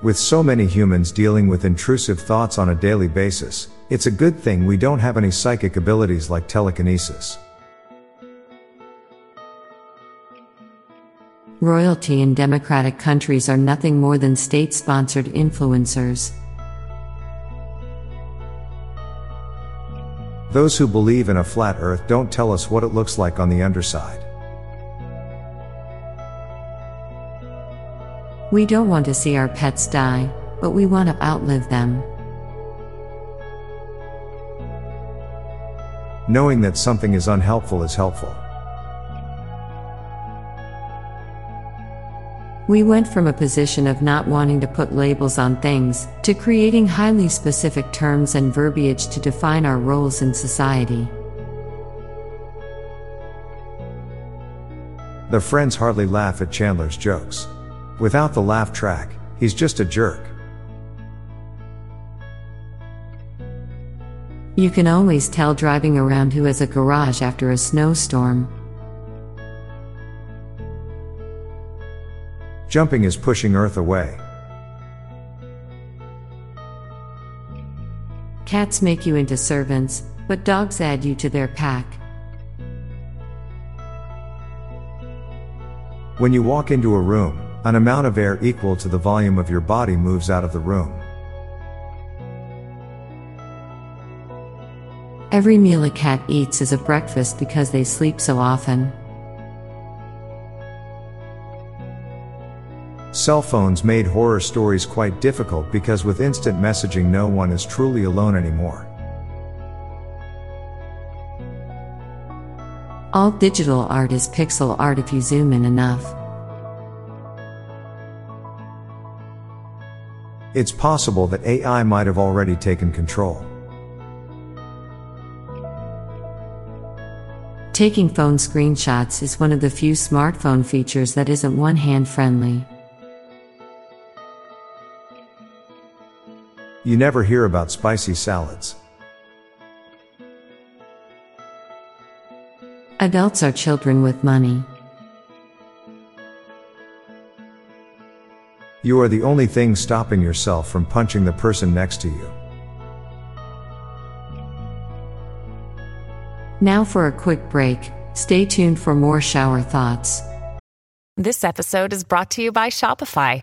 With so many humans dealing with intrusive thoughts on a daily basis, it's a good thing we don't have any psychic abilities like telekinesis. Royalty in democratic countries are nothing more than state sponsored influencers. Those who believe in a flat earth don't tell us what it looks like on the underside. We don't want to see our pets die, but we want to outlive them. Knowing that something is unhelpful is helpful. We went from a position of not wanting to put labels on things to creating highly specific terms and verbiage to define our roles in society. The friends hardly laugh at Chandler's jokes. Without the laugh track, he's just a jerk. You can always tell driving around who has a garage after a snowstorm. Jumping is pushing Earth away. Cats make you into servants, but dogs add you to their pack. When you walk into a room, an amount of air equal to the volume of your body moves out of the room. Every meal a cat eats is a breakfast because they sleep so often. Cell phones made horror stories quite difficult because with instant messaging, no one is truly alone anymore. All digital art is pixel art if you zoom in enough. It's possible that AI might have already taken control. Taking phone screenshots is one of the few smartphone features that isn't one hand friendly. You never hear about spicy salads. Adults are children with money. You are the only thing stopping yourself from punching the person next to you. Now for a quick break. Stay tuned for more shower thoughts. This episode is brought to you by Shopify.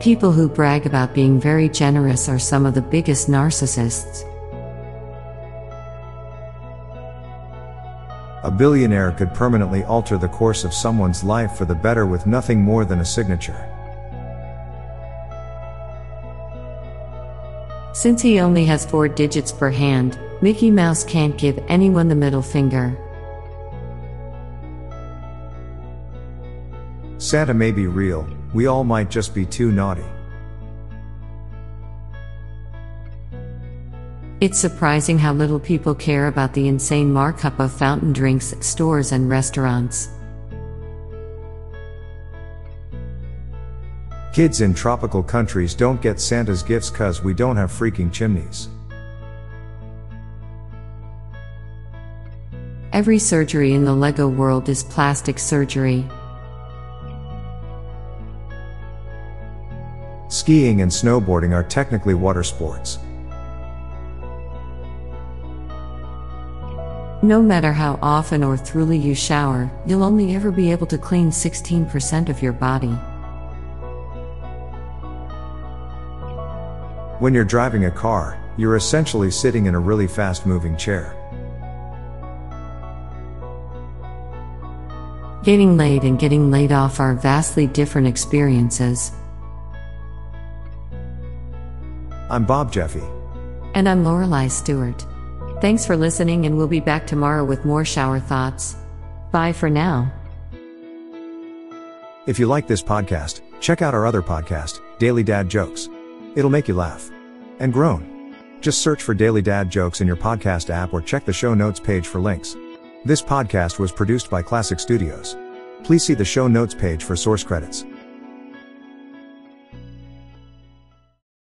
People who brag about being very generous are some of the biggest narcissists. A billionaire could permanently alter the course of someone's life for the better with nothing more than a signature. Since he only has four digits per hand, Mickey Mouse can't give anyone the middle finger. Santa may be real, we all might just be too naughty. It's surprising how little people care about the insane markup of fountain drinks stores and restaurants. Kids in tropical countries don't get Santa's gifts cuz we don't have freaking chimneys. Every surgery in the Lego world is plastic surgery. Skiing and snowboarding are technically water sports. No matter how often or thoroughly you shower, you'll only ever be able to clean 16% of your body. When you're driving a car, you're essentially sitting in a really fast moving chair. Getting laid and getting laid off are vastly different experiences. I'm Bob Jeffy. And I'm Lorelei Stewart. Thanks for listening, and we'll be back tomorrow with more shower thoughts. Bye for now. If you like this podcast, check out our other podcast, Daily Dad Jokes. It'll make you laugh and groan. Just search for Daily Dad Jokes in your podcast app or check the show notes page for links. This podcast was produced by Klassic Studios. Please see the show notes page for source credits.